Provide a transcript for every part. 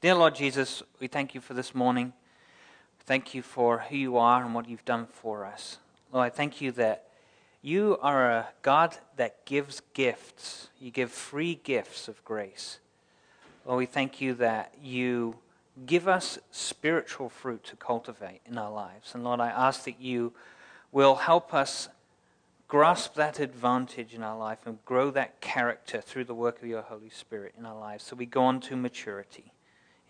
Dear Lord Jesus, we thank you for this morning. Thank you for who you are and what you've done for us. Lord, I thank you that you are a God that gives gifts. You give free gifts of grace. Lord, we thank you that you give us spiritual fruit to cultivate in our lives. And Lord, I ask that you will help us grasp that advantage in our life and grow that character through the work of your Holy Spirit in our lives so we go on to maturity.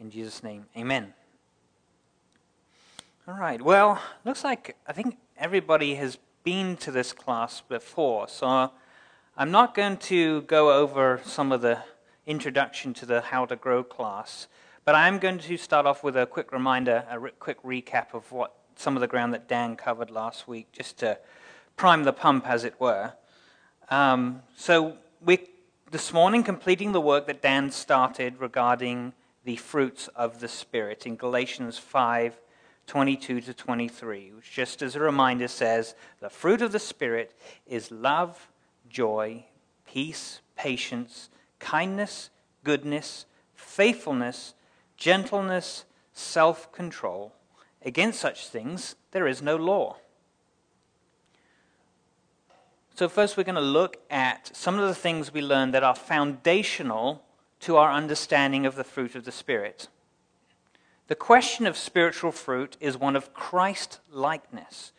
In Jesus' name, amen. All right, well, looks like I think everybody has been to this class before, so I'm not going to go over some of the introduction to the How to Grow class, but I'm going to start off with a quick reminder, a re- quick recap of what some of the ground that Dan covered last week, just to prime the pump, as it were. Um, so we're this morning completing the work that Dan started regarding the fruits of the Spirit in Galatians 5 22 to 23, which just as a reminder says, The fruit of the Spirit is love, joy, peace, patience, kindness, goodness, faithfulness, gentleness, self control. Against such things there is no law. So, first, we're going to look at some of the things we learned that are foundational to our understanding of the fruit of the Spirit. The question of spiritual fruit is one of Christ likeness.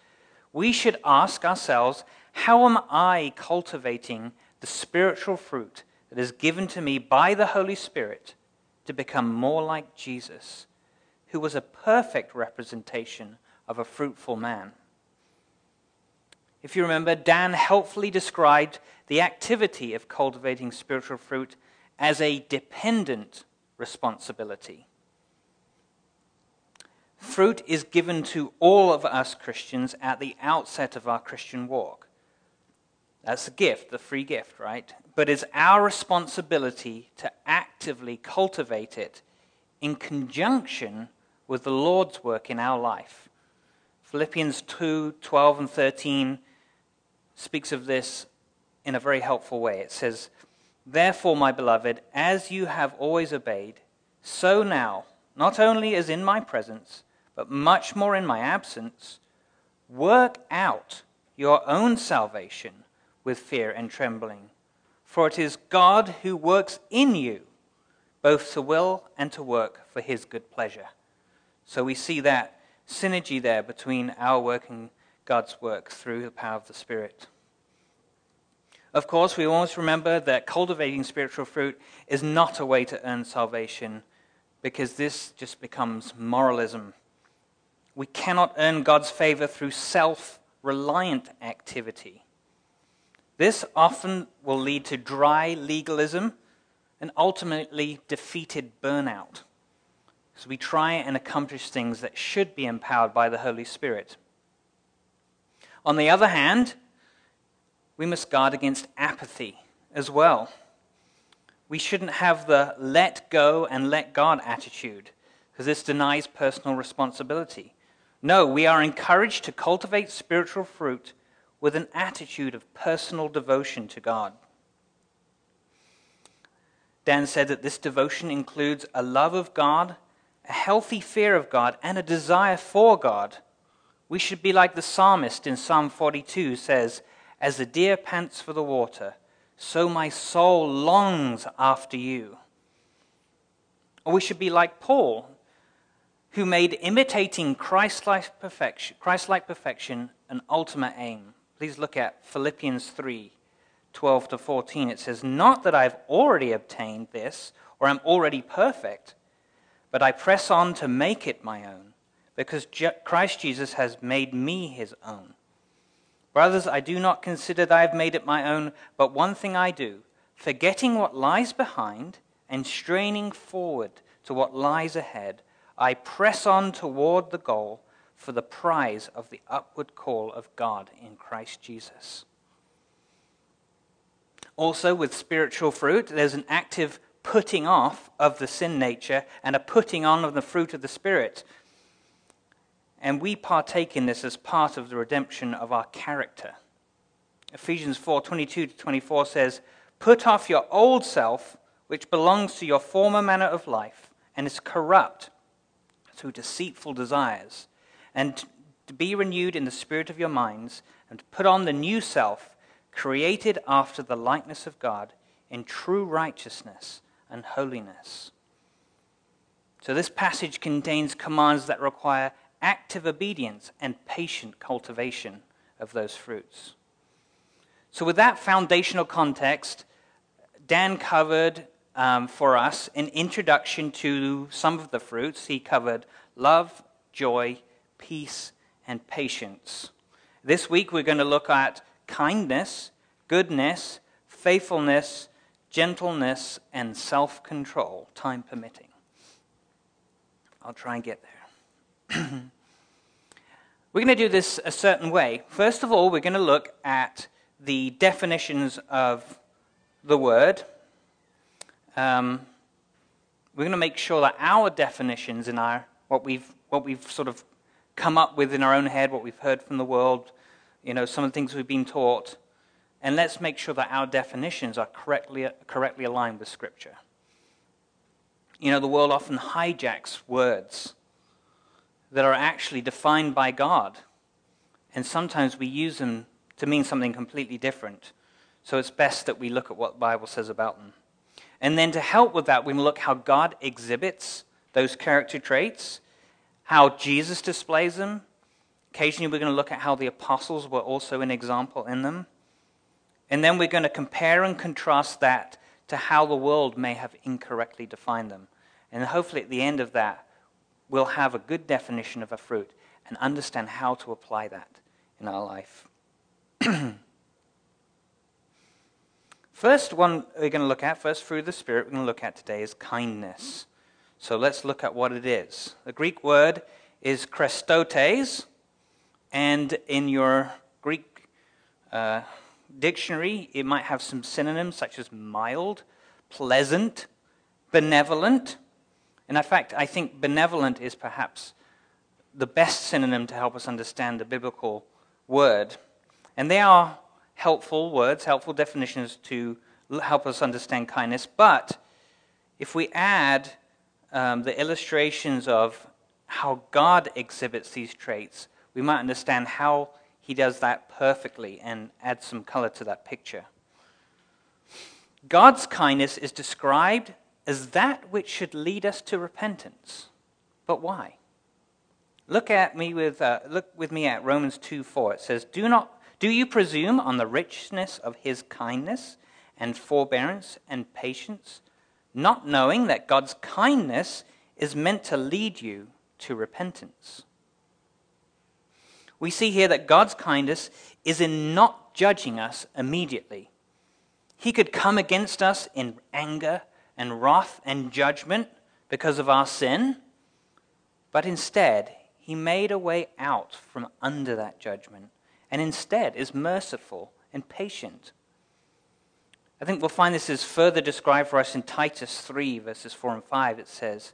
We should ask ourselves how am I cultivating the spiritual fruit that is given to me by the Holy Spirit to become more like Jesus, who was a perfect representation of a fruitful man? If you remember, Dan helpfully described the activity of cultivating spiritual fruit as a dependent responsibility. Fruit is given to all of us Christians at the outset of our Christian walk. That's a gift, the free gift, right? But it's our responsibility to actively cultivate it in conjunction with the Lord's work in our life. Philippians 2 12 and 13 speaks of this in a very helpful way. It says, Therefore, my beloved, as you have always obeyed, so now, not only as in my presence, but much more in my absence, work out your own salvation with fear and trembling. For it is God who works in you, both to will and to work for his good pleasure. So we see that synergy there between our work and God's work through the power of the Spirit. Of course, we always remember that cultivating spiritual fruit is not a way to earn salvation because this just becomes moralism. We cannot earn God's favor through self reliant activity. This often will lead to dry legalism and ultimately defeated burnout. So we try and accomplish things that should be empowered by the Holy Spirit. On the other hand, we must guard against apathy as well. We shouldn't have the let go and let God attitude, because this denies personal responsibility. No, we are encouraged to cultivate spiritual fruit with an attitude of personal devotion to God. Dan said that this devotion includes a love of God, a healthy fear of God, and a desire for God. We should be like the psalmist in Psalm 42 says, As the deer pants for the water, so my soul longs after you. Or we should be like Paul who made imitating Christ-like perfection, Christ-like perfection an ultimate aim. Please look at Philippians 3 12 to 14. It says, Not that I've already obtained this or am already perfect, but I press on to make it my own, because Christ Jesus has made me his own. Brothers, I do not consider that I have made it my own, but one thing I do, forgetting what lies behind and straining forward to what lies ahead. I press on toward the goal for the prize of the upward call of God in Christ Jesus. Also, with spiritual fruit, there's an active putting off of the sin nature and a putting on of the fruit of the Spirit. And we partake in this as part of the redemption of our character. Ephesians 4 22 to 24 says, Put off your old self, which belongs to your former manner of life and is corrupt through deceitful desires, and to be renewed in the spirit of your minds, and put on the new self, created after the likeness of God, in true righteousness and holiness. So, this passage contains commands that require active obedience and patient cultivation of those fruits. So, with that foundational context, Dan covered um, for us an introduction to some of the fruits. He covered love, joy, peace, and patience. This week, we're going to look at kindness, goodness, faithfulness, gentleness, and self control, time permitting. I'll try and get there. we're going to do this a certain way. First of all, we're going to look at the definitions of the word. Um, we're going to make sure that our definitions in our what we've what we've sort of come up with in our own head, what we've heard from the world, you know, some of the things we've been taught, and let's make sure that our definitions are correctly correctly aligned with Scripture. You know, the world often hijacks words that are actually defined by God, and sometimes we use them to mean something completely different. So it's best that we look at what the Bible says about them. And then to help with that, we look how God exhibits those character traits, how Jesus displays them. Occasionally, we're going to look at how the apostles were also an example in them. And then we're going to compare and contrast that to how the world may have incorrectly defined them. And hopefully, at the end of that, we'll have a good definition of a fruit and understand how to apply that in our life. first one we're going to look at, first through the Spirit, we're going to look at today is kindness. So let's look at what it is. The Greek word is Christotes, and in your Greek uh, dictionary, it might have some synonyms such as mild, pleasant, benevolent. And in fact, I think benevolent is perhaps the best synonym to help us understand the biblical word. And they are helpful words, helpful definitions to help us understand kindness. But if we add um, the illustrations of how God exhibits these traits, we might understand how he does that perfectly and add some color to that picture. God's kindness is described as that which should lead us to repentance. But why? Look at me with uh, look with me at Romans 2 4. It says, Do not do you presume on the richness of his kindness and forbearance and patience, not knowing that God's kindness is meant to lead you to repentance? We see here that God's kindness is in not judging us immediately. He could come against us in anger and wrath and judgment because of our sin, but instead, He made a way out from under that judgment and instead is merciful and patient. I think we'll find this is further described for us in Titus 3, verses 4 and 5. It says,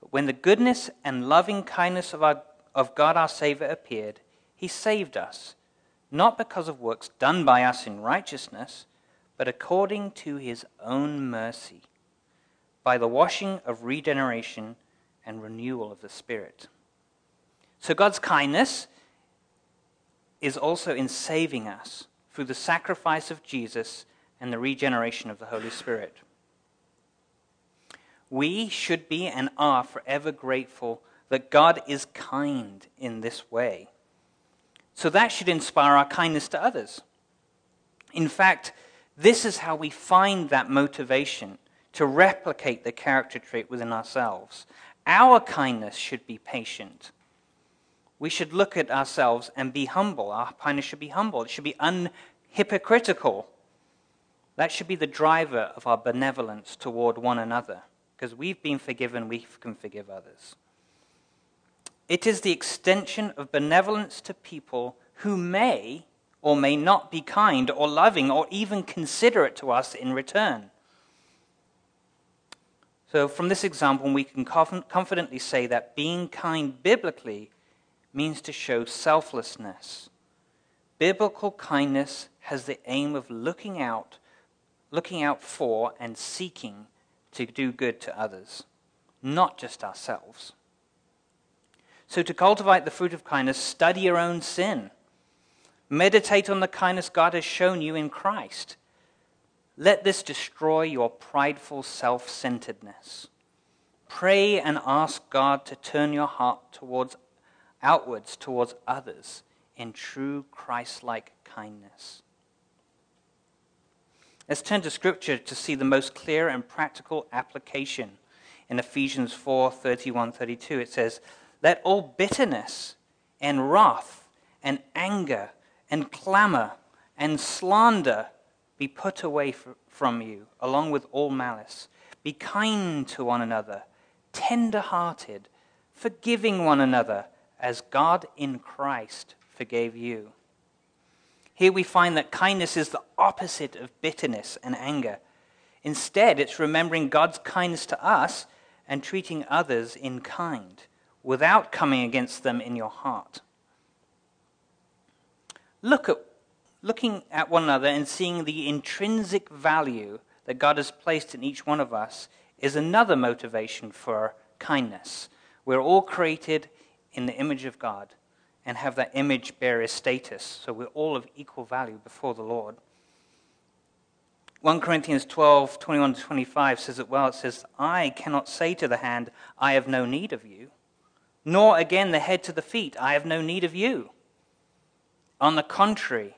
But when the goodness and loving kindness of, our, of God our Savior appeared, he saved us, not because of works done by us in righteousness, but according to his own mercy, by the washing of regeneration and renewal of the Spirit. So God's kindness is also in saving us through the sacrifice of Jesus and the regeneration of the Holy Spirit. We should be and are forever grateful that God is kind in this way. So that should inspire our kindness to others. In fact, this is how we find that motivation to replicate the character trait within ourselves. Our kindness should be patient we should look at ourselves and be humble. Our kindness should be humble. It should be unhypocritical. That should be the driver of our benevolence toward one another. Because we've been forgiven, we can forgive others. It is the extension of benevolence to people who may or may not be kind or loving or even considerate to us in return. So, from this example, we can confidently say that being kind biblically means to show selflessness. Biblical kindness has the aim of looking out, looking out for and seeking to do good to others. not just ourselves. So, to cultivate the fruit of kindness, study your own sin. Meditate on the kindness God has shown you in Christ. Let this destroy your prideful self centeredness. Pray and ask God to turn your heart towards outwards towards others in true Christ-like kindness. Let's turn to scripture to see the most clear and practical application. In Ephesians 4, 31, 32, it says, Let all bitterness and wrath and anger and clamor and slander be put away from you, along with all malice. Be kind to one another tender hearted, forgiving one another as God in Christ forgave you. Here we find that kindness is the opposite of bitterness and anger. Instead, it's remembering God's kindness to us and treating others in kind without coming against them in your heart. Look at, looking at one another and seeing the intrinsic value that God has placed in each one of us is another motivation for kindness. We're all created in the image of God and have that image bearer status, so we're all of equal value before the Lord. 1 Corinthians 12, 21 to 25 says it well. It says, I cannot say to the hand, I have no need of you, nor again the head to the feet, I have no need of you. On the contrary,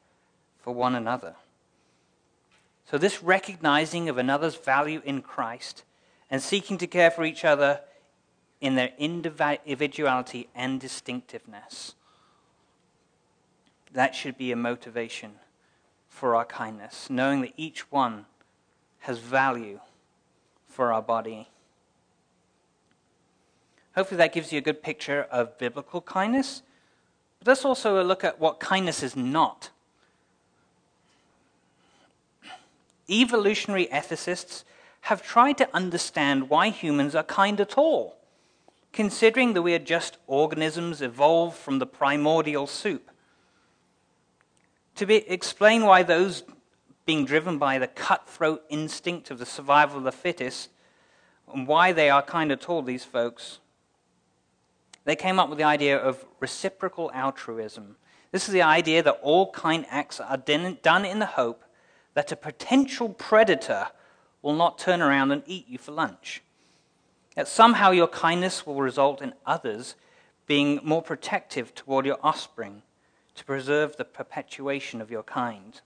for one another. So, this recognizing of another's value in Christ and seeking to care for each other in their individuality and distinctiveness, that should be a motivation for our kindness, knowing that each one has value for our body. Hopefully, that gives you a good picture of biblical kindness. But let's also look at what kindness is not. Evolutionary ethicists have tried to understand why humans are kind at all, considering that we are just organisms evolved from the primordial soup. To be, explain why those being driven by the cutthroat instinct of the survival of the fittest, and why they are kind at all, these folks, they came up with the idea of reciprocal altruism. This is the idea that all kind acts are done in the hope that a potential predator will not turn around and eat you for lunch. That somehow your kindness will result in others being more protective toward your offspring to preserve the perpetuation of your kind.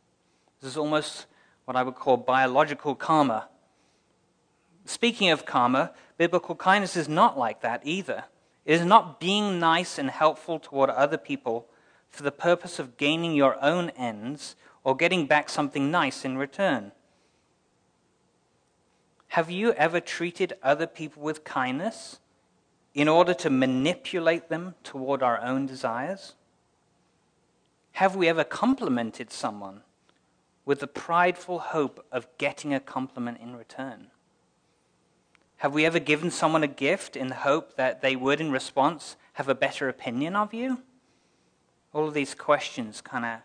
This is almost what I would call biological karma. Speaking of karma, biblical kindness is not like that either. It is not being nice and helpful toward other people for the purpose of gaining your own ends or getting back something nice in return. Have you ever treated other people with kindness in order to manipulate them toward our own desires? Have we ever complimented someone with the prideful hope of getting a compliment in return? Have we ever given someone a gift in the hope that they would, in response, have a better opinion of you? All of these questions kind of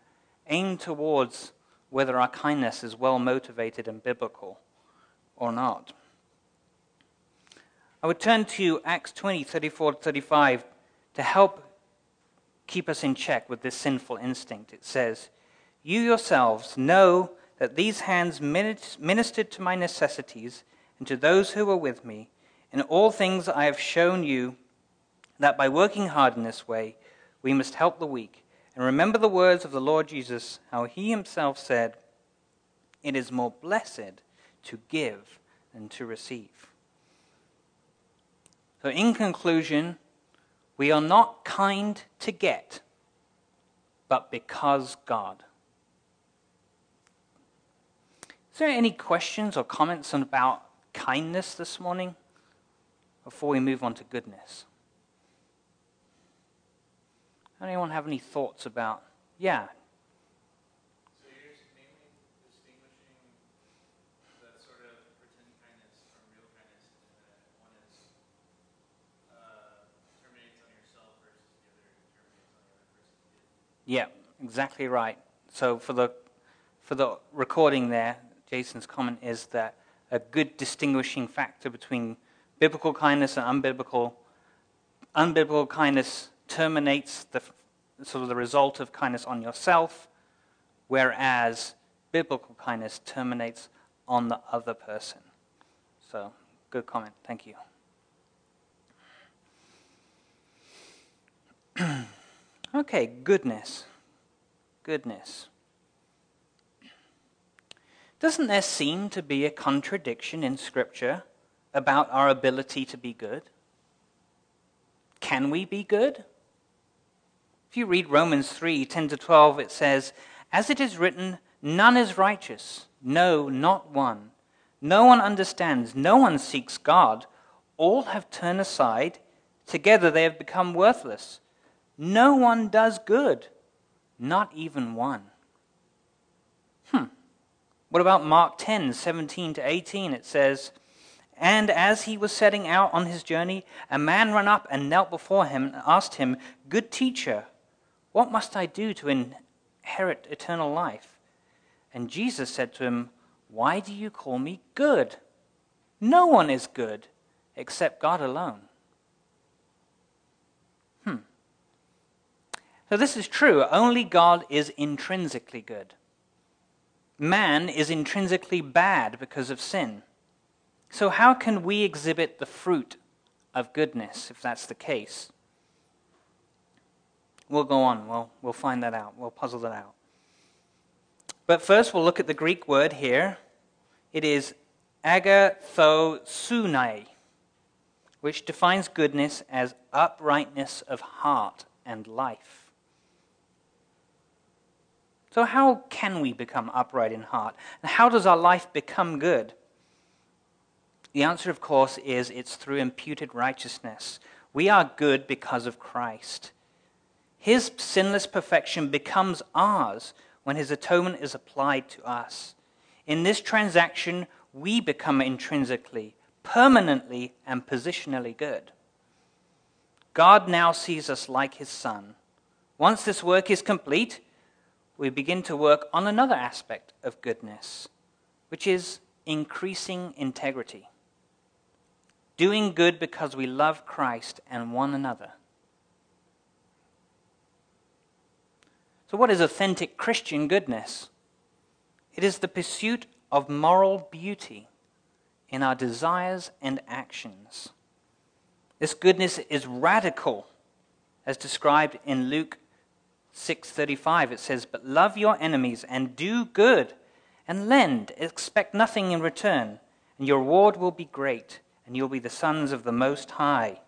aim towards whether our kindness is well motivated and biblical or not. I would turn to Acts 20, 34 35 to help keep us in check with this sinful instinct. It says, You yourselves know that these hands ministered to my necessities and to those who were with me. In all things I have shown you that by working hard in this way, we must help the weak and remember the words of the Lord Jesus, how he himself said, It is more blessed to give than to receive. So, in conclusion, we are not kind to get, but because God. Is there any questions or comments about kindness this morning? before we move on to goodness? Anyone have any thoughts about? Yeah, So you're mainly distinguishing the sort of pretend kindness from real kindness, and that one is uh, terminates on yourself versus the other terminates on the other person. Yeah, exactly right. So for the for the recording there, Jason's comment is that a good distinguishing factor between biblical kindness and unbiblical unbiblical kindness terminates the sort of the result of kindness on yourself, whereas biblical kindness terminates on the other person. So, good comment. Thank you. okay, goodness. Goodness. Doesn't there seem to be a contradiction in Scripture about our ability to be good? Can we be good? If you read Romans 3 10 to 12, it says, As it is written, none is righteous, no, not one. No one understands, no one seeks God. All have turned aside, together they have become worthless. No one does good, not even one. Hmm. What about Mark 10 17 to 18? It says, and as he was setting out on his journey, a man ran up and knelt before him and asked him, Good teacher, what must I do to inherit eternal life? And Jesus said to him, Why do you call me good? No one is good except God alone. Hmm. So this is true. Only God is intrinsically good. Man is intrinsically bad because of sin. So, how can we exhibit the fruit of goodness if that's the case? We'll go on. We'll, we'll find that out. We'll puzzle that out. But first, we'll look at the Greek word here. It is agathosune, which defines goodness as uprightness of heart and life. So, how can we become upright in heart? And how does our life become good? The answer, of course, is it's through imputed righteousness. We are good because of Christ. His sinless perfection becomes ours when his atonement is applied to us. In this transaction, we become intrinsically, permanently, and positionally good. God now sees us like his Son. Once this work is complete, we begin to work on another aspect of goodness, which is increasing integrity doing good because we love Christ and one another. So, what is authentic Christian goodness? It is the pursuit of moral beauty in our desires and actions. This goodness is radical, as described in Luke 6:35. It says, "But love your enemies and do good and lend, expect nothing in return, and your reward will be great." and you'll be the sons of the Most High.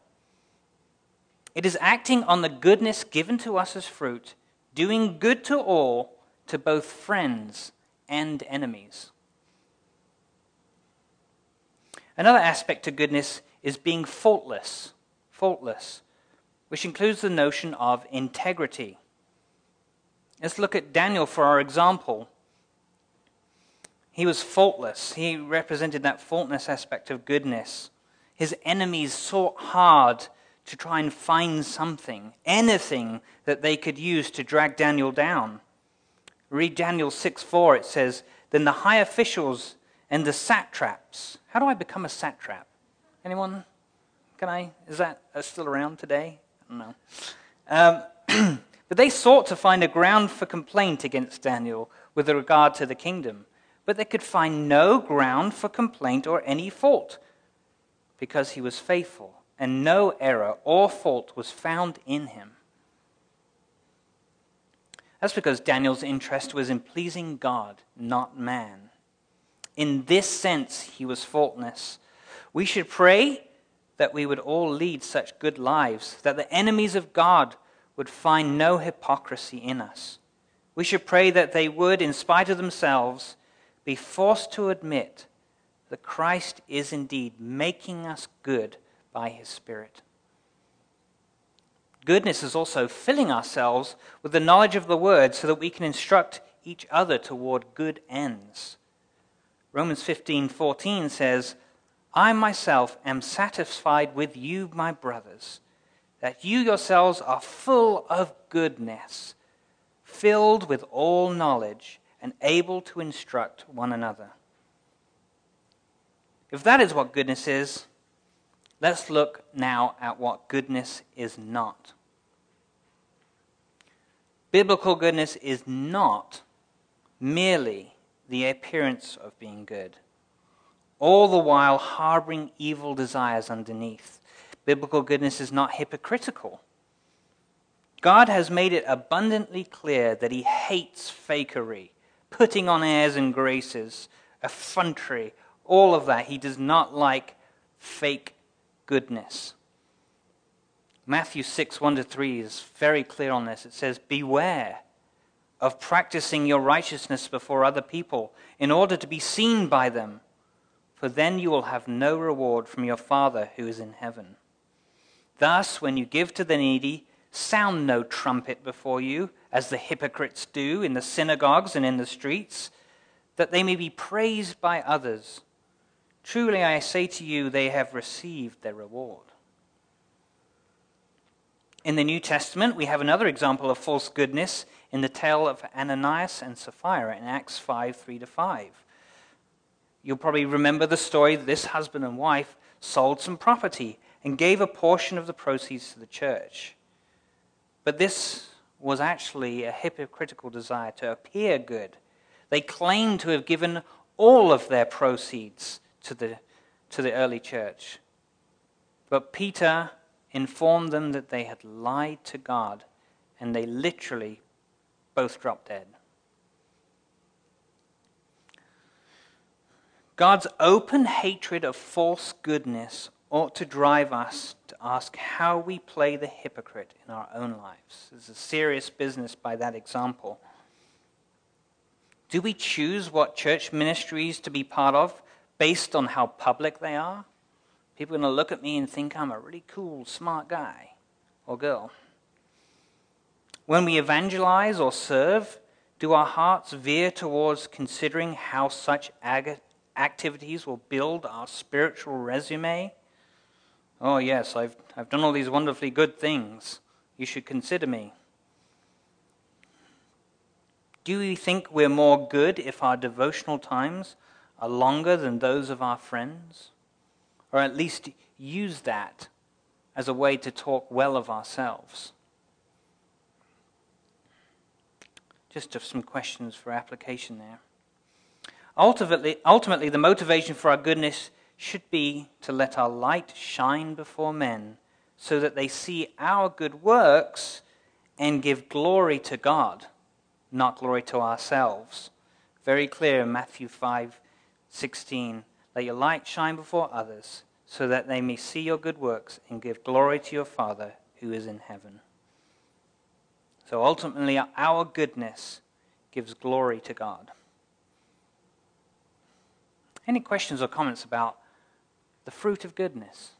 It is acting on the goodness given to us as fruit, doing good to all, to both friends and enemies. Another aspect to goodness is being faultless, faultless, which includes the notion of integrity. Let's look at Daniel for our example. He was faultless. He represented that faultless aspect of goodness. His enemies sought hard to try and find something, anything that they could use to drag Daniel down. Read Daniel 6 4, it says, Then the high officials and the satraps. How do I become a satrap? Anyone? Can I? Is that still around today? I don't know. Um, but they sought to find a ground for complaint against Daniel with regard to the kingdom but they could find no ground for complaint or any fault, because he was faithful, and no error or fault was found in him. That's because Daniel's interest was in pleasing God, not man. In this sense, he was faultless. We should pray that we would all lead such good lives, that the enemies of God would find no hypocrisy in us. We should pray that they would, in spite of themselves, be forced to admit that Christ is indeed making us good by his Spirit. Goodness is also filling ourselves with the knowledge of the word so that we can instruct each other toward good ends. Romans 15:14 says, "I myself am satisfied with you, my brothers, that you yourselves are full of goodness, filled with all knowledge, and able to instruct one another." If that is what goodness is, let's look now at what goodness is not. Biblical goodness is not merely the appearance of being good, all the while harboring evil desires underneath. Biblical goodness is not hypocritical. God has made it abundantly clear that He hates fakery, putting on airs and graces, effrontery, all of that. He does not like fake goodness. Matthew 6, 1 to 3 is very clear on this. It says, Beware of practicing your righteousness before other people in order to be seen by them, for then you will have no reward from your Father who is in heaven. Thus, when you give to the needy, sound no trumpet before you, as the hypocrites do in the synagogues and in the streets, that they may be praised by others. Truly I say to you, they have received their reward. In the New Testament, we have another example of false goodness in the tale of Ananias and Sapphira in Acts 5 3 to 5. You'll probably remember the story that this husband and wife sold some property and gave a portion of the proceeds to the church. But this was actually a hypocritical desire to appear good. They claimed to have given all of their proceeds to the, to the early church. But Peter informed them that they had lied to God, and they literally both dropped dead. God's open hatred of false goodness ought to drive us to ask how we play the hypocrite in our own lives. It's a serious business by that example. Do we choose what church ministries to be part of based on how public they are? People are going to look at me and think I'm a really cool, smart guy or girl. When we evangelize or serve, do our hearts veer towards considering how such ag- activities will build our spiritual resume? Oh, yes, I've, I've done all these wonderfully good things. You should consider me. Do we think we're more good if our devotional times are longer than those of our friends? or at least use that as a way to talk well of ourselves. Just some questions for application there. Ultimately, ultimately, the motivation for our goodness should be to let our light shine before men so that they see our good works and give glory to God, not glory to ourselves. Very clear in Matthew 5 16. Let your light shine before others, so that they may see your good works and give glory to your Father who is in heaven. So ultimately, our goodness gives glory to God. Any questions or comments about the fruit of goodness?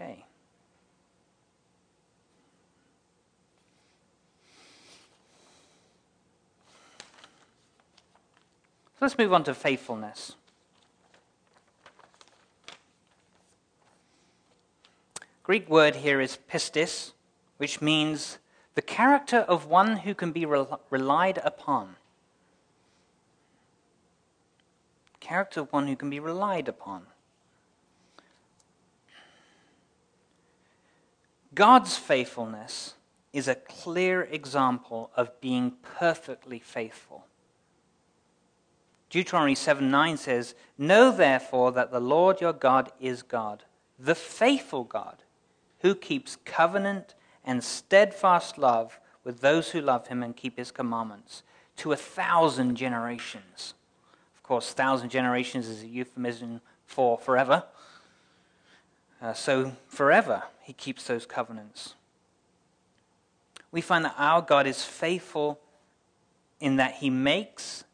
Okay. So let's move on to faithfulness. Greek word here is pistis, which means the character of one who can be relied upon. Character of one who can be relied upon. God's faithfulness is a clear example of being perfectly faithful. Deuteronomy 7 9 says, Know therefore that the Lord your God is God, the faithful God, who keeps covenant and steadfast love with those who love him and keep his commandments to a thousand generations. Of course, thousand generations is a euphemism for forever. Uh, so, forever, he keeps those covenants. we find that our God is faithful in that he makes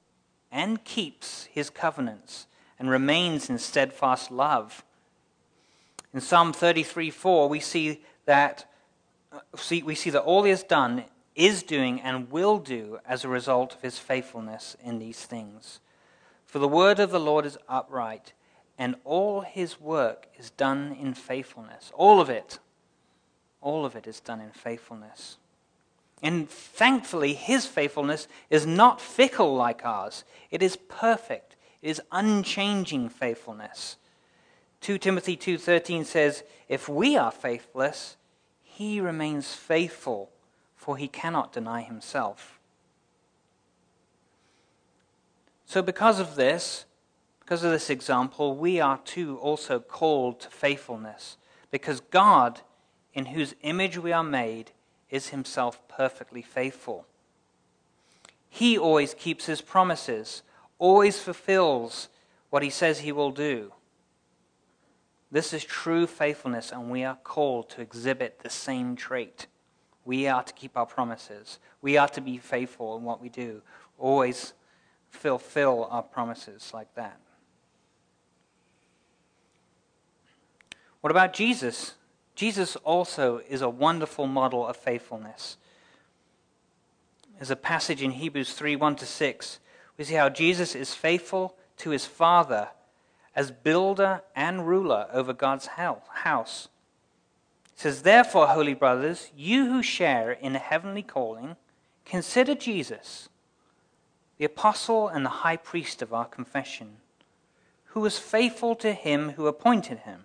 and keeps his covenants and remains in steadfast love. In Psalm 33 4, we see that see, we see that all he has done, is doing, and will do as a result of his faithfulness in these things. For the word of the Lord is upright, and all his work is done in faithfulness. All of it. All of it is done in faithfulness. And thankfully, his faithfulness is not fickle like ours. It is perfect. It is unchanging faithfulness. 2 Timothy 2:13 says, "If we are faithless, he remains faithful, for he cannot deny himself." So because of this, because of this example, we are too also called to faithfulness, because God, in whose image we are made, is himself perfectly faithful. He always keeps his promises, always fulfills what he says he will do. This is true faithfulness, and we are called to exhibit the same trait. We are to keep our promises. We are to be faithful in what we do. Always fulfill our promises like that. What about Jesus? Jesus also is a wonderful model of faithfulness. There's a passage in Hebrews 3 1 to 6. We see how Jesus is faithful to his Father as builder and ruler over God's house. It says, Therefore, holy brothers, you who share in the heavenly calling, consider Jesus, the apostle and the high priest of our confession, who was faithful to him who appointed him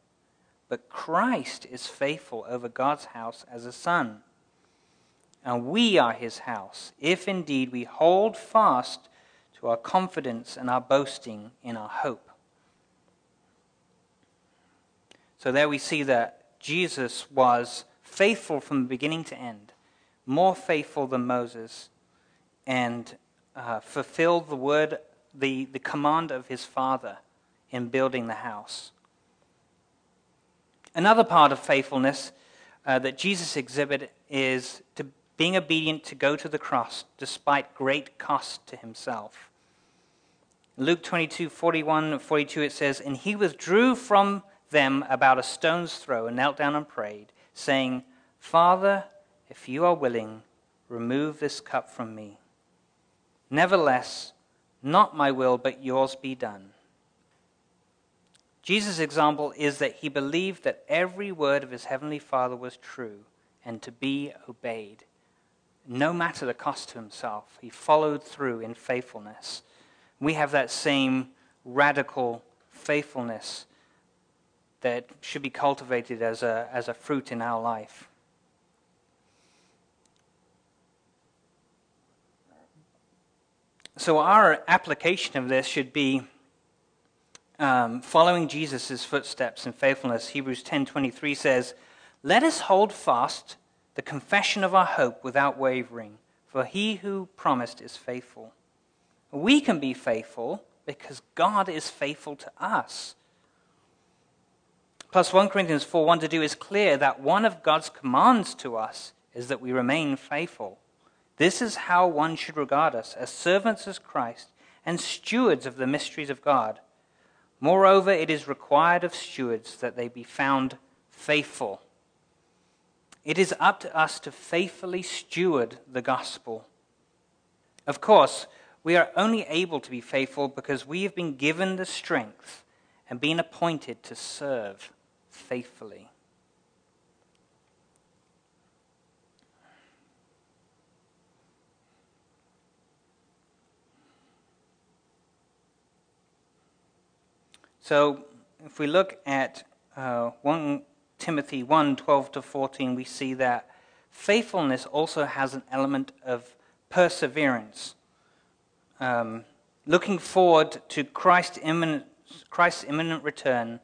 but Christ is faithful over God's house as a son. And we are his house, if indeed we hold fast to our confidence and our boasting in our hope. So there we see that Jesus was faithful from the beginning to end, more faithful than Moses, and uh, fulfilled the word, the, the command of his father in building the house. Another part of faithfulness uh, that Jesus exhibited is to being obedient to go to the cross despite great cost to himself. Luke 22, 41 42, it says, And he withdrew from them about a stone's throw and knelt down and prayed, saying, Father, if you are willing, remove this cup from me. Nevertheless, not my will, but yours be done. Jesus' example is that he believed that every word of his heavenly Father was true and to be obeyed. No matter the cost to himself, he followed through in faithfulness. We have that same radical faithfulness that should be cultivated as a, as a fruit in our life. So, our application of this should be um, following Jesus' footsteps in faithfulness, Hebrews 10.23 says, Let us hold fast the confession of our hope without wavering, for he who promised is faithful. We can be faithful because God is faithful to us. Plus, 1 Corinthians 4 1 to 2 is clear that one of God's commands to us is that we remain faithful. This is how one should regard us as servants of Christ and stewards of the mysteries of God. Moreover, it is required of stewards that they be found faithful. It is up to us to faithfully steward the gospel. Of course, we are only able to be faithful because we have been given the strength and been appointed to serve faithfully. So if we look at uh, 1 Timothy 1 12 to 14, we see that faithfulness also has an element of perseverance. Um, looking forward to Christ's imminent, Christ's imminent return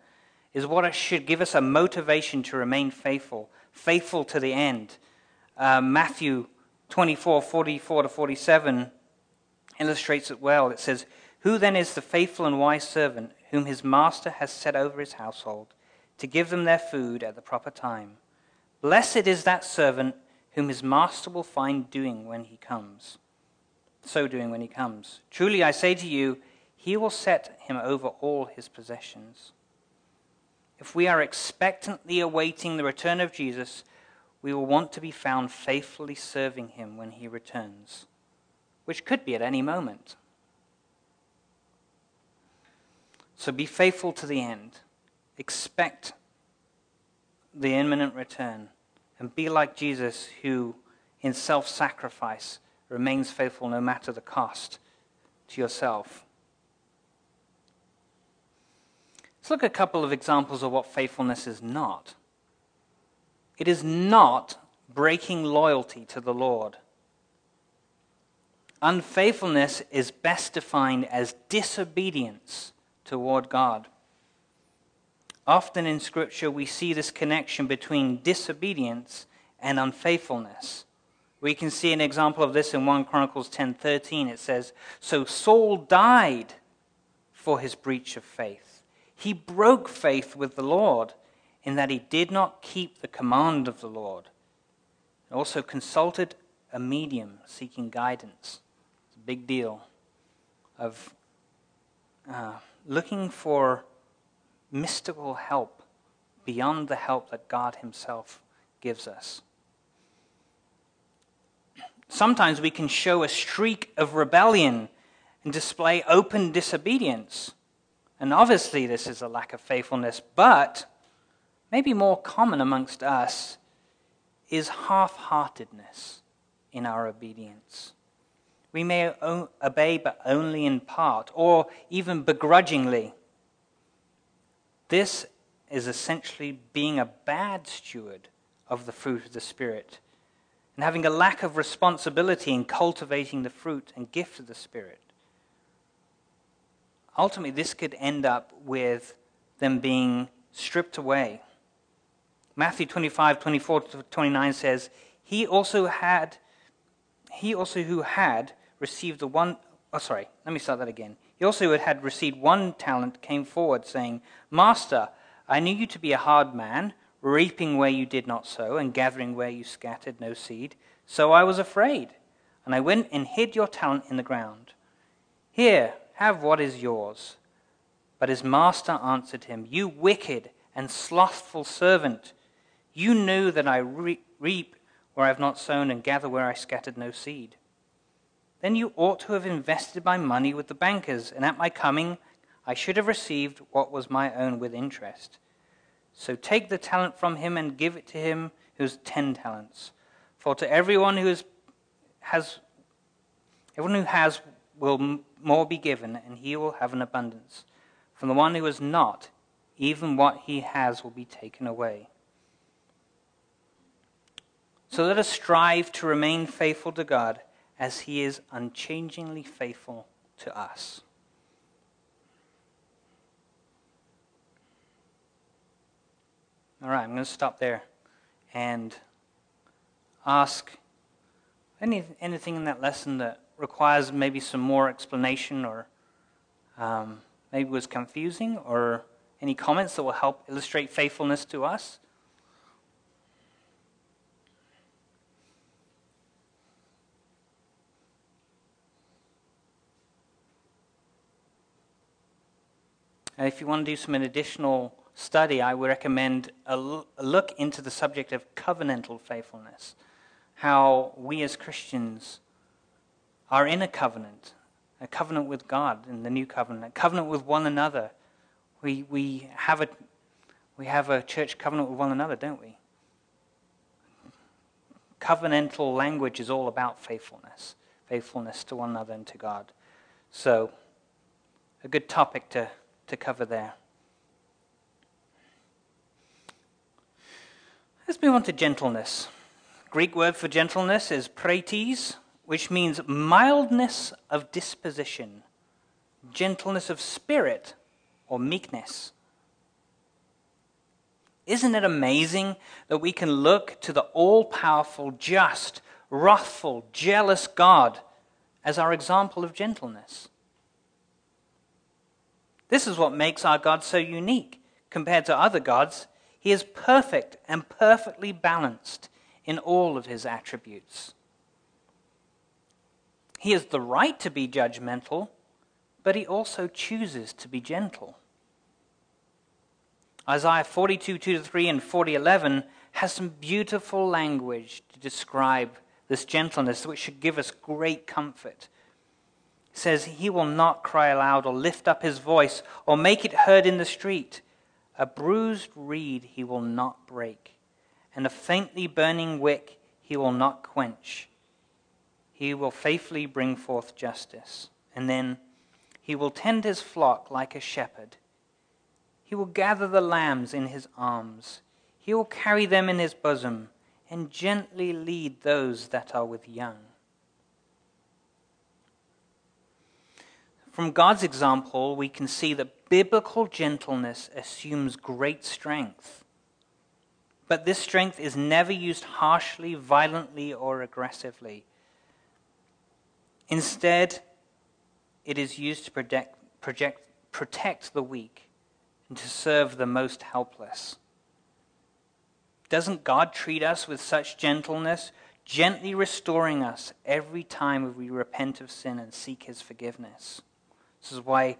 is what should give us a motivation to remain faithful, faithful to the end. Uh, Matthew 24, 44 to 47 illustrates it well. It says, Who then is the faithful and wise servant whom his master has set over his household to give them their food at the proper time? Blessed is that servant whom his master will find doing when he comes. So doing when he comes. Truly I say to you, he will set him over all his possessions. If we are expectantly awaiting the return of Jesus, we will want to be found faithfully serving him when he returns, which could be at any moment. So be faithful to the end. Expect the imminent return. And be like Jesus, who in self sacrifice remains faithful no matter the cost to yourself. Let's look at a couple of examples of what faithfulness is not. It is not breaking loyalty to the Lord. Unfaithfulness is best defined as disobedience toward God. Often in Scripture, we see this connection between disobedience and unfaithfulness. We can see an example of this in 1 Chronicles 10:13. It says, "So Saul died for his breach of faith. He broke faith with the Lord in that he did not keep the command of the Lord. He also consulted a medium seeking guidance. It's a big deal of uh, looking for mystical help beyond the help that God Himself gives us. Sometimes we can show a streak of rebellion and display open disobedience. And obviously, this is a lack of faithfulness, but maybe more common amongst us, is half heartedness in our obedience. We may obey, but only in part, or even begrudgingly. This is essentially being a bad steward of the fruit of the Spirit and having a lack of responsibility in cultivating the fruit and gift of the Spirit. Ultimately, this could end up with them being stripped away Matthew 25, 24 to 29 says, He also had, he also who had received the one, oh, sorry, let me start that again. He also who had received one talent came forward, saying, Master, I knew you to be a hard man, reaping where you did not sow, and gathering where you scattered no seed. So I was afraid, and I went and hid your talent in the ground. Here, have what is yours. But his master answered him, You wicked and slothful servant. You knew that I re- reap where I have not sown and gather where I scattered no seed. Then you ought to have invested my money with the bankers, and at my coming I should have received what was my own with interest. So take the talent from him and give it to him who has ten talents. For to everyone who is, has, everyone who has will more be given, and he will have an abundance. From the one who has not, even what he has will be taken away. So let us strive to remain faithful to God as He is unchangingly faithful to us. All right, I'm going to stop there and ask any, anything in that lesson that requires maybe some more explanation or um, maybe was confusing or any comments that will help illustrate faithfulness to us. And if you want to do some additional study, I would recommend a look into the subject of covenantal faithfulness. How we as Christians are in a covenant, a covenant with God in the new covenant, a covenant with one another. We, we, have a, we have a church covenant with one another, don't we? Covenantal language is all about faithfulness, faithfulness to one another and to God. So, a good topic to to cover there. Let's move on to gentleness. Greek word for gentleness is praetes, which means mildness of disposition, gentleness of spirit, or meekness. Isn't it amazing that we can look to the all powerful, just, wrathful, jealous God as our example of gentleness? This is what makes our God so unique compared to other gods. He is perfect and perfectly balanced in all of his attributes. He has the right to be judgmental, but he also chooses to be gentle. Isaiah 42, 2 to 3 and 40, 11 has some beautiful language to describe this gentleness, which should give us great comfort. Says, He will not cry aloud or lift up his voice or make it heard in the street. A bruised reed he will not break, and a faintly burning wick he will not quench. He will faithfully bring forth justice, and then he will tend his flock like a shepherd. He will gather the lambs in his arms. He will carry them in his bosom and gently lead those that are with young. From God's example, we can see that biblical gentleness assumes great strength. But this strength is never used harshly, violently, or aggressively. Instead, it is used to protect, project, protect the weak and to serve the most helpless. Doesn't God treat us with such gentleness, gently restoring us every time we repent of sin and seek His forgiveness? This is why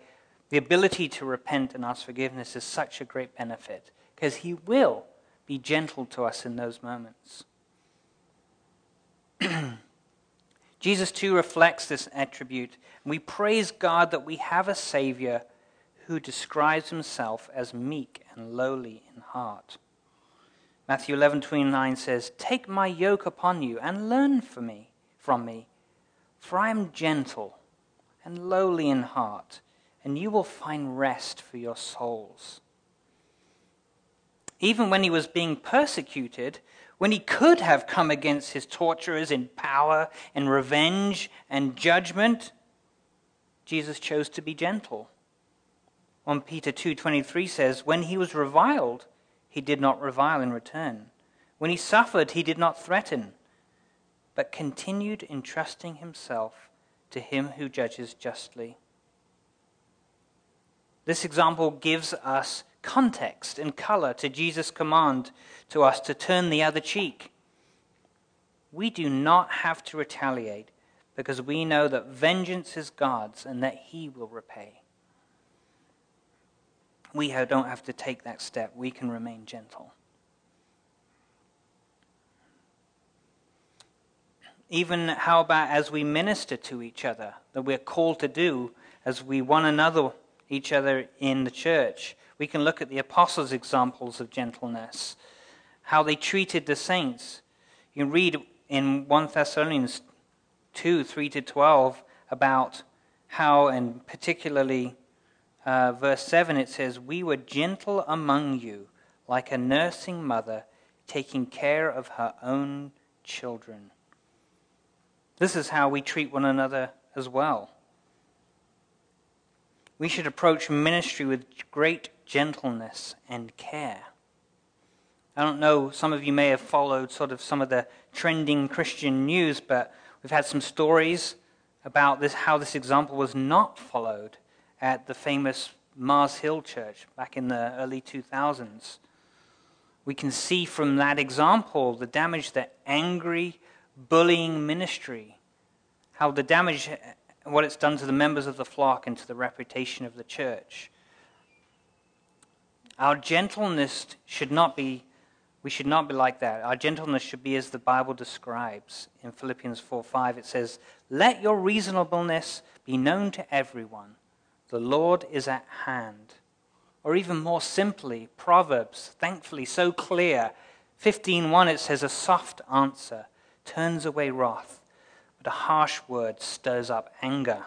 the ability to repent and ask forgiveness is such a great benefit, because He will be gentle to us in those moments. Jesus too reflects this attribute. And we praise God that we have a Savior who describes himself as meek and lowly in heart. Matthew 11:29 says, "Take my yoke upon you and learn from me, from me, for I am gentle and lowly in heart, and you will find rest for your souls." Even when he was being persecuted, when he could have come against his torturers in power and revenge and judgment, Jesus chose to be gentle. 1 Peter 2:23 says, "When he was reviled, he did not revile in return. When he suffered, he did not threaten, but continued entrusting himself to him who judges justly." This example gives us context and color to Jesus' command to us to turn the other cheek. We do not have to retaliate because we know that vengeance is God's and that he will repay we don't have to take that step. We can remain gentle. Even how about as we minister to each other, that we're called to do as we one another, each other in the church? We can look at the apostles' examples of gentleness, how they treated the saints. You read in 1 Thessalonians 2 3 to 12 about how, and particularly uh, verse 7, it says, We were gentle among you, like a nursing mother taking care of her own children. This is how we treat one another as well. We should approach ministry with great gentleness and care. I don't know, some of you may have followed sort of some of the trending Christian news, but we've had some stories about this, how this example was not followed at the famous Mars Hill Church back in the early 2000s. We can see from that example the damage that angry, bullying ministry, how the damage, what it's done to the members of the flock and to the reputation of the church. Our gentleness should not be, we should not be like that. Our gentleness should be as the Bible describes. In Philippians 4 5, it says, Let your reasonableness be known to everyone. The Lord is at hand. Or even more simply, Proverbs, thankfully so clear. 15:1 it says a soft answer turns away wrath, but a harsh word stirs up anger.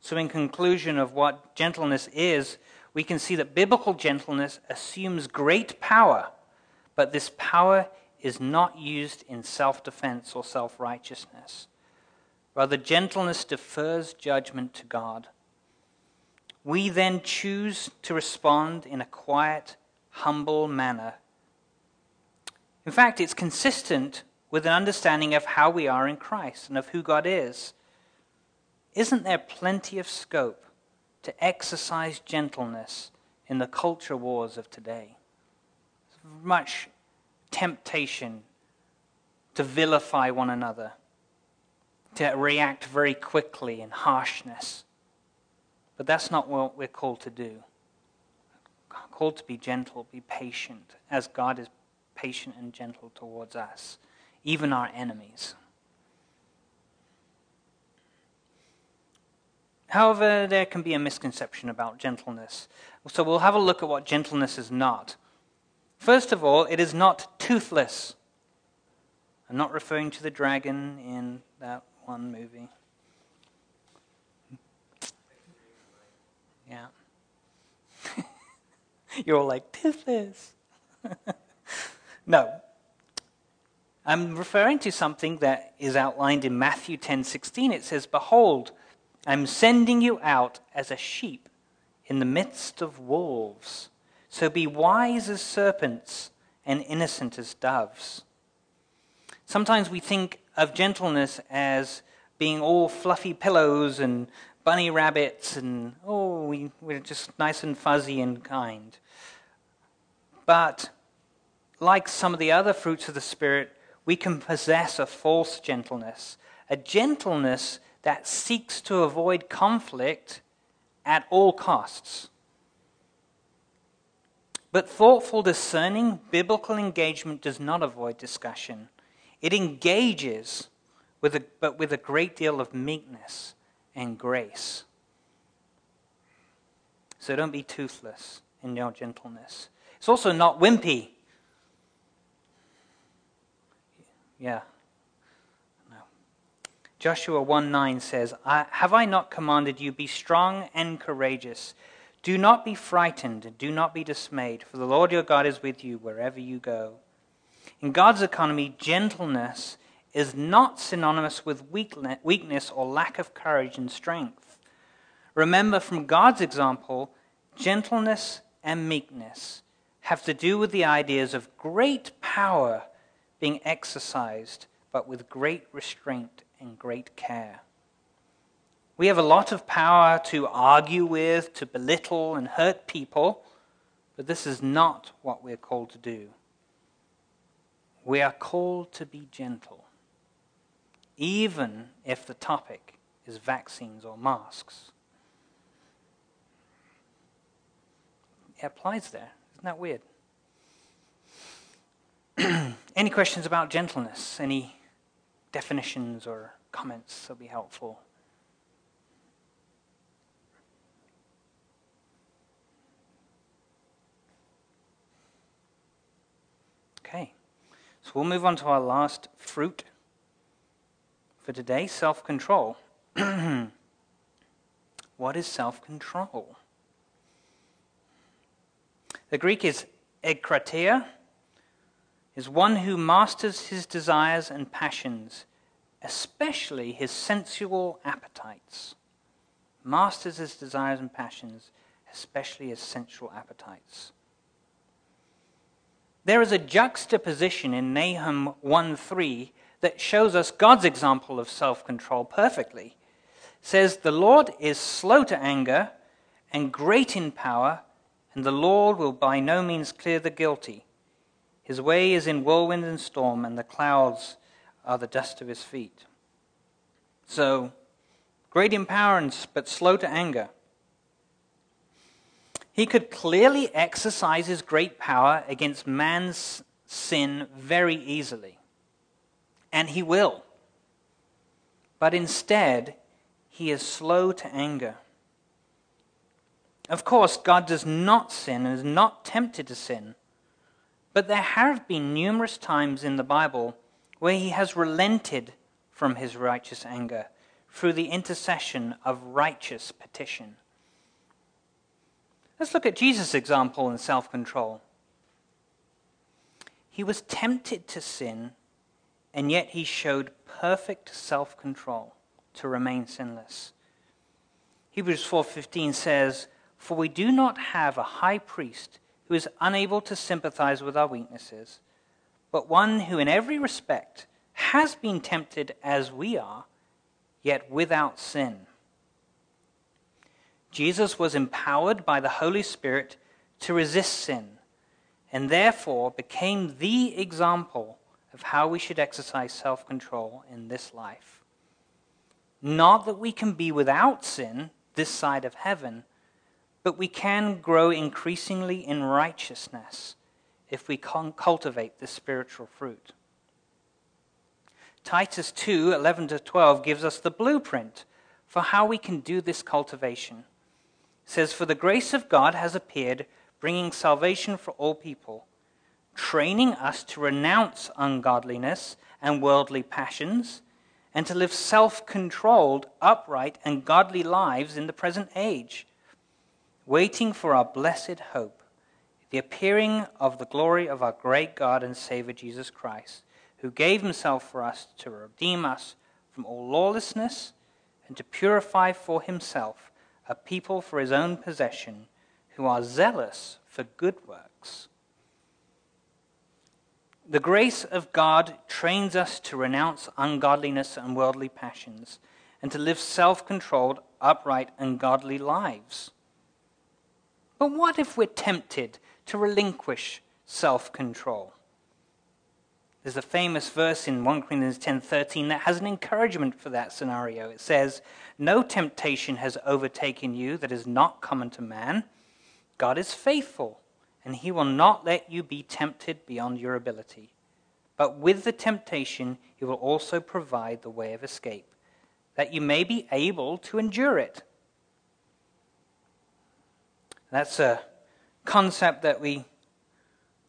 So in conclusion of what gentleness is, we can see that biblical gentleness assumes great power, but this power is not used in self defense or self righteousness. Rather, gentleness defers judgment to God. We then choose to respond in a quiet, humble manner. In fact, it's consistent with an understanding of how we are in Christ and of who God is. Isn't there plenty of scope to exercise gentleness in the culture wars of today? There's Much temptation to vilify one another, to react very quickly in harshness. But that's not what we're called to do. We're called to be gentle, be patient, as God is patient and gentle towards us, even our enemies. However, there can be a misconception about gentleness. So we'll have a look at what gentleness is not. First of all, it is not toothless. I'm not referring to the dragon in that one movie. Yeah. You're all like, toothless. no. I'm referring to something that is outlined in Matthew 10:16. It says, "Behold, I'm sending you out as a sheep in the midst of wolves." So be wise as serpents and innocent as doves. Sometimes we think of gentleness as being all fluffy pillows and bunny rabbits and, oh, we, we're just nice and fuzzy and kind. But like some of the other fruits of the Spirit, we can possess a false gentleness, a gentleness that seeks to avoid conflict at all costs. But thoughtful, discerning, biblical engagement does not avoid discussion. It engages, with a, but with a great deal of meekness and grace. So don't be toothless in your gentleness. It's also not wimpy. Yeah. No. Joshua 1 9 says, Have I not commanded you, be strong and courageous? Do not be frightened and do not be dismayed, for the Lord your God is with you wherever you go. In God's economy, gentleness is not synonymous with weakness or lack of courage and strength. Remember, from God's example, gentleness and meekness have to do with the ideas of great power being exercised, but with great restraint and great care. We have a lot of power to argue with, to belittle and hurt people, but this is not what we're called to do. We are called to be gentle, even if the topic is vaccines or masks. It applies there. Isn't that weird? Any questions about gentleness? Any definitions or comments that would be helpful? Okay, so we'll move on to our last fruit for today self control. what is self control? The Greek is ekkrateia, is one who masters his desires and passions, especially his sensual appetites. Masters his desires and passions, especially his sensual appetites. There is a juxtaposition in Nahum 1 3 that shows us God's example of self-control perfectly. It says the Lord is slow to anger and great in power, and the Lord will by no means clear the guilty. His way is in whirlwind and storm, and the clouds are the dust of his feet. So, great in power, but slow to anger. He could clearly exercise his great power against man's sin very easily. And he will. But instead, he is slow to anger. Of course, God does not sin and is not tempted to sin. But there have been numerous times in the Bible where he has relented from his righteous anger through the intercession of righteous petition. Let's look at Jesus' example in self control. He was tempted to sin, and yet he showed perfect self-control to remain sinless. Hebrews 4:15 says, "For we do not have a high priest who is unable to sympathize with our weaknesses, but one who in every respect has been tempted as we are, yet without sin." Jesus was empowered by the Holy Spirit to resist sin and therefore became the example of how we should exercise self control in this life. Not that we can be without sin this side of heaven, but we can grow increasingly in righteousness if we cultivate this spiritual fruit. Titus 2 11 to 12 gives us the blueprint for how we can do this cultivation. It says, For the grace of God has appeared bringing salvation for all people, training us to renounce ungodliness and worldly passions, and to live self controlled, upright, and godly lives in the present age, waiting for our blessed hope, the appearing of the glory of our great God and Savior Jesus Christ, who gave himself for us to redeem us from all lawlessness and to purify for himself a people for his own possession who are zealous for good works. The grace of God trains us to renounce ungodliness and worldly passions and to live self controlled, upright, and godly lives. But what if we're tempted to relinquish self control? There's a famous verse in 1 Corinthians 10:13 that has an encouragement for that scenario. It says, "No temptation has overtaken you that is not common to man." God is faithful, and he will not let you be tempted beyond your ability. But with the temptation, he will also provide the way of escape, that you may be able to endure it. That's a concept that we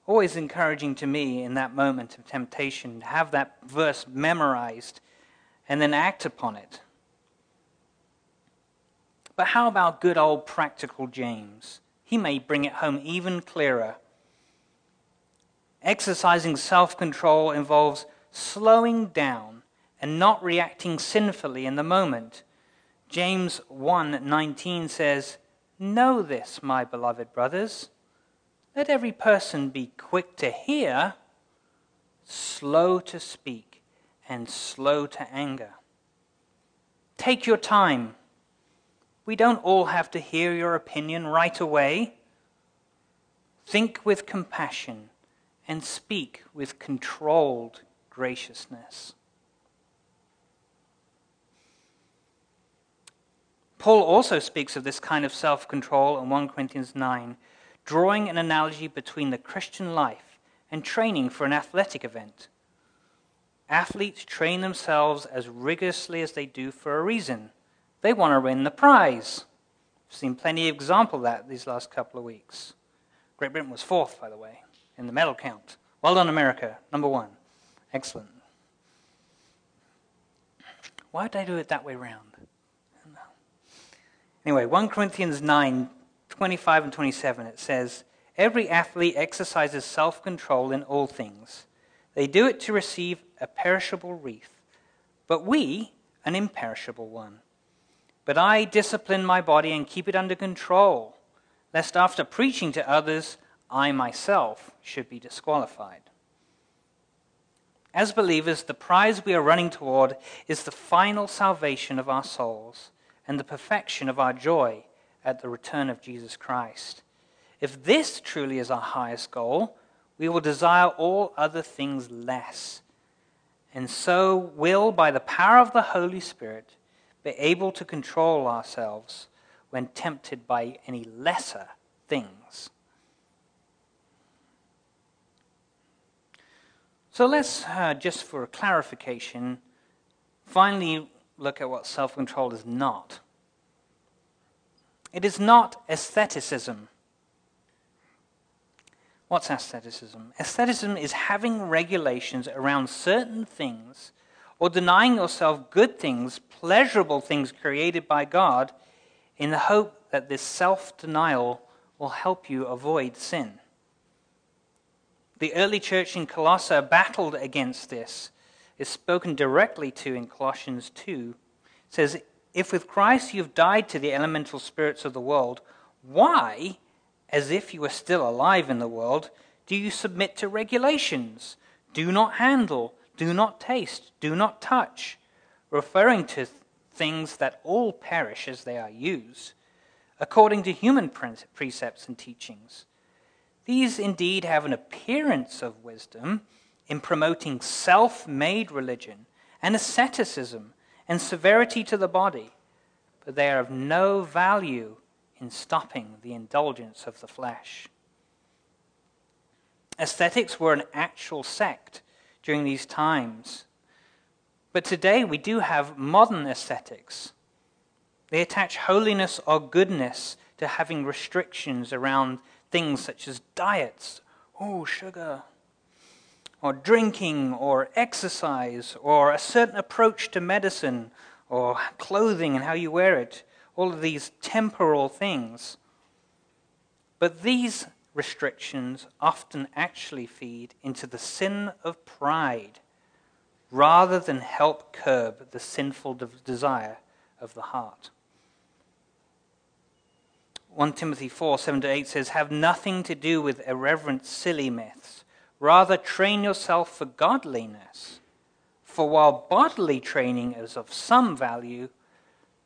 always encouraging to me in that moment of temptation to have that verse memorized and then act upon it. But how about good old practical James? he may bring it home even clearer. Exercising self control involves slowing down and not reacting sinfully in the moment. James 1:19 says, "Know this, my beloved brothers, let every person be quick to hear, slow to speak, and slow to anger. Take your time we don't all have to hear your opinion right away. Think with compassion and speak with controlled graciousness. Paul also speaks of this kind of self control in 1 Corinthians 9, drawing an analogy between the Christian life and training for an athletic event. Athletes train themselves as rigorously as they do for a reason they want to win the prize. We've seen plenty of example of that these last couple of weeks. Great Britain was fourth, by the way, in the medal count. Well done, America, number one. Excellent. Why did I do it that way round? Anyway, 1 Corinthians 9, 25 and 27, it says, Every athlete exercises self control in all things. They do it to receive a perishable wreath, but we an imperishable one. But I discipline my body and keep it under control, lest after preaching to others, I myself should be disqualified. As believers, the prize we are running toward is the final salvation of our souls and the perfection of our joy at the return of Jesus Christ. If this truly is our highest goal, we will desire all other things less, and so will, by the power of the Holy Spirit, be able to control ourselves when tempted by any lesser things. So let's, uh, just for a clarification, finally look at what self control is not. It is not aestheticism. What's aestheticism? Aestheticism is having regulations around certain things or denying yourself good things, pleasurable things created by God, in the hope that this self denial will help you avoid sin. The early church in Colossae battled against this. It's spoken directly to in Colossians 2. It says, If with Christ you have died to the elemental spirits of the world, why, as if you were still alive in the world, do you submit to regulations? Do not handle, do not taste, do not touch, referring to things that all perish as they are used, according to human precepts and teachings. These indeed have an appearance of wisdom in promoting self made religion and asceticism and severity to the body, but they are of no value in stopping the indulgence of the flesh. Ascetics were an actual sect during these times. But today we do have modern ascetics. They attach holiness or goodness to having restrictions around things such as diets, oh, sugar, or drinking, or exercise, or a certain approach to medicine, or clothing and how you wear it, all of these temporal things. But these restrictions often actually feed into the sin of pride rather than help curb the sinful desire of the heart. 1 Timothy 4 7 to 8 says, Have nothing to do with irreverent, silly myths. Rather, train yourself for godliness. For while bodily training is of some value,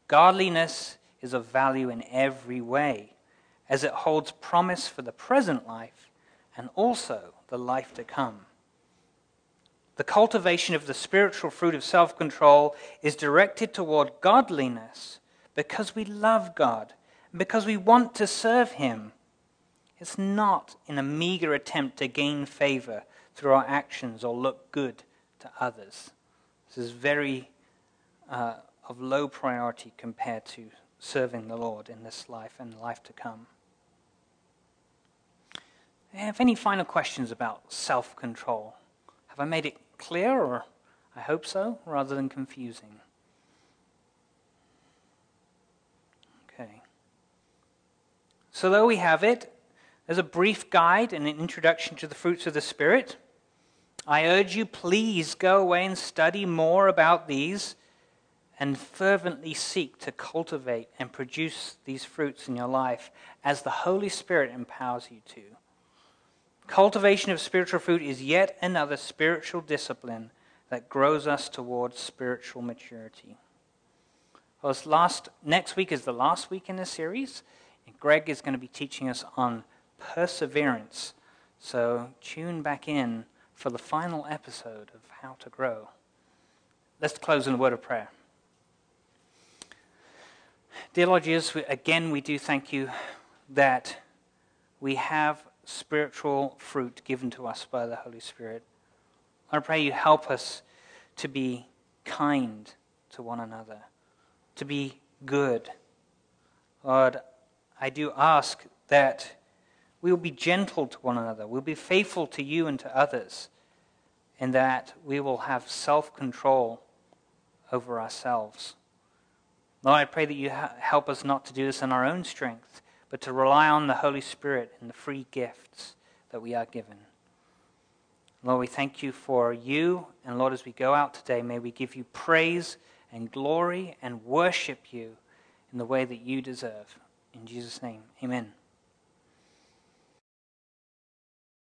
godliness is of value in every way, as it holds promise for the present life and also the life to come. The cultivation of the spiritual fruit of self control is directed toward godliness because we love God because we want to serve Him. It's not in a meager attempt to gain favor through our actions or look good to others. This is very uh, of low priority compared to serving the Lord in this life and life to come. Have any final questions about self control? Have I made it clear, or I hope so, rather than confusing? Okay. So, though we have it as a brief guide and an introduction to the fruits of the Spirit, I urge you, please go away and study more about these and fervently seek to cultivate and produce these fruits in your life as the Holy Spirit empowers you to. Cultivation of spiritual fruit is yet another spiritual discipline that grows us towards spiritual maturity. Well, last, next week is the last week in this series. And Greg is going to be teaching us on perseverance. So tune back in for the final episode of How to Grow. Let's close in a word of prayer. Dear Lord Jesus, again we do thank you that we have spiritual fruit given to us by the Holy Spirit. I pray you help us to be kind to one another, to be good. Lord, I do ask that we will be gentle to one another, we'll be faithful to you and to others, and that we will have self control over ourselves. Lord, I pray that you help us not to do this in our own strength, but to rely on the Holy Spirit and the free gifts that we are given. Lord, we thank you for you, and Lord, as we go out today, may we give you praise and glory and worship you in the way that you deserve. In Jesus' name, amen.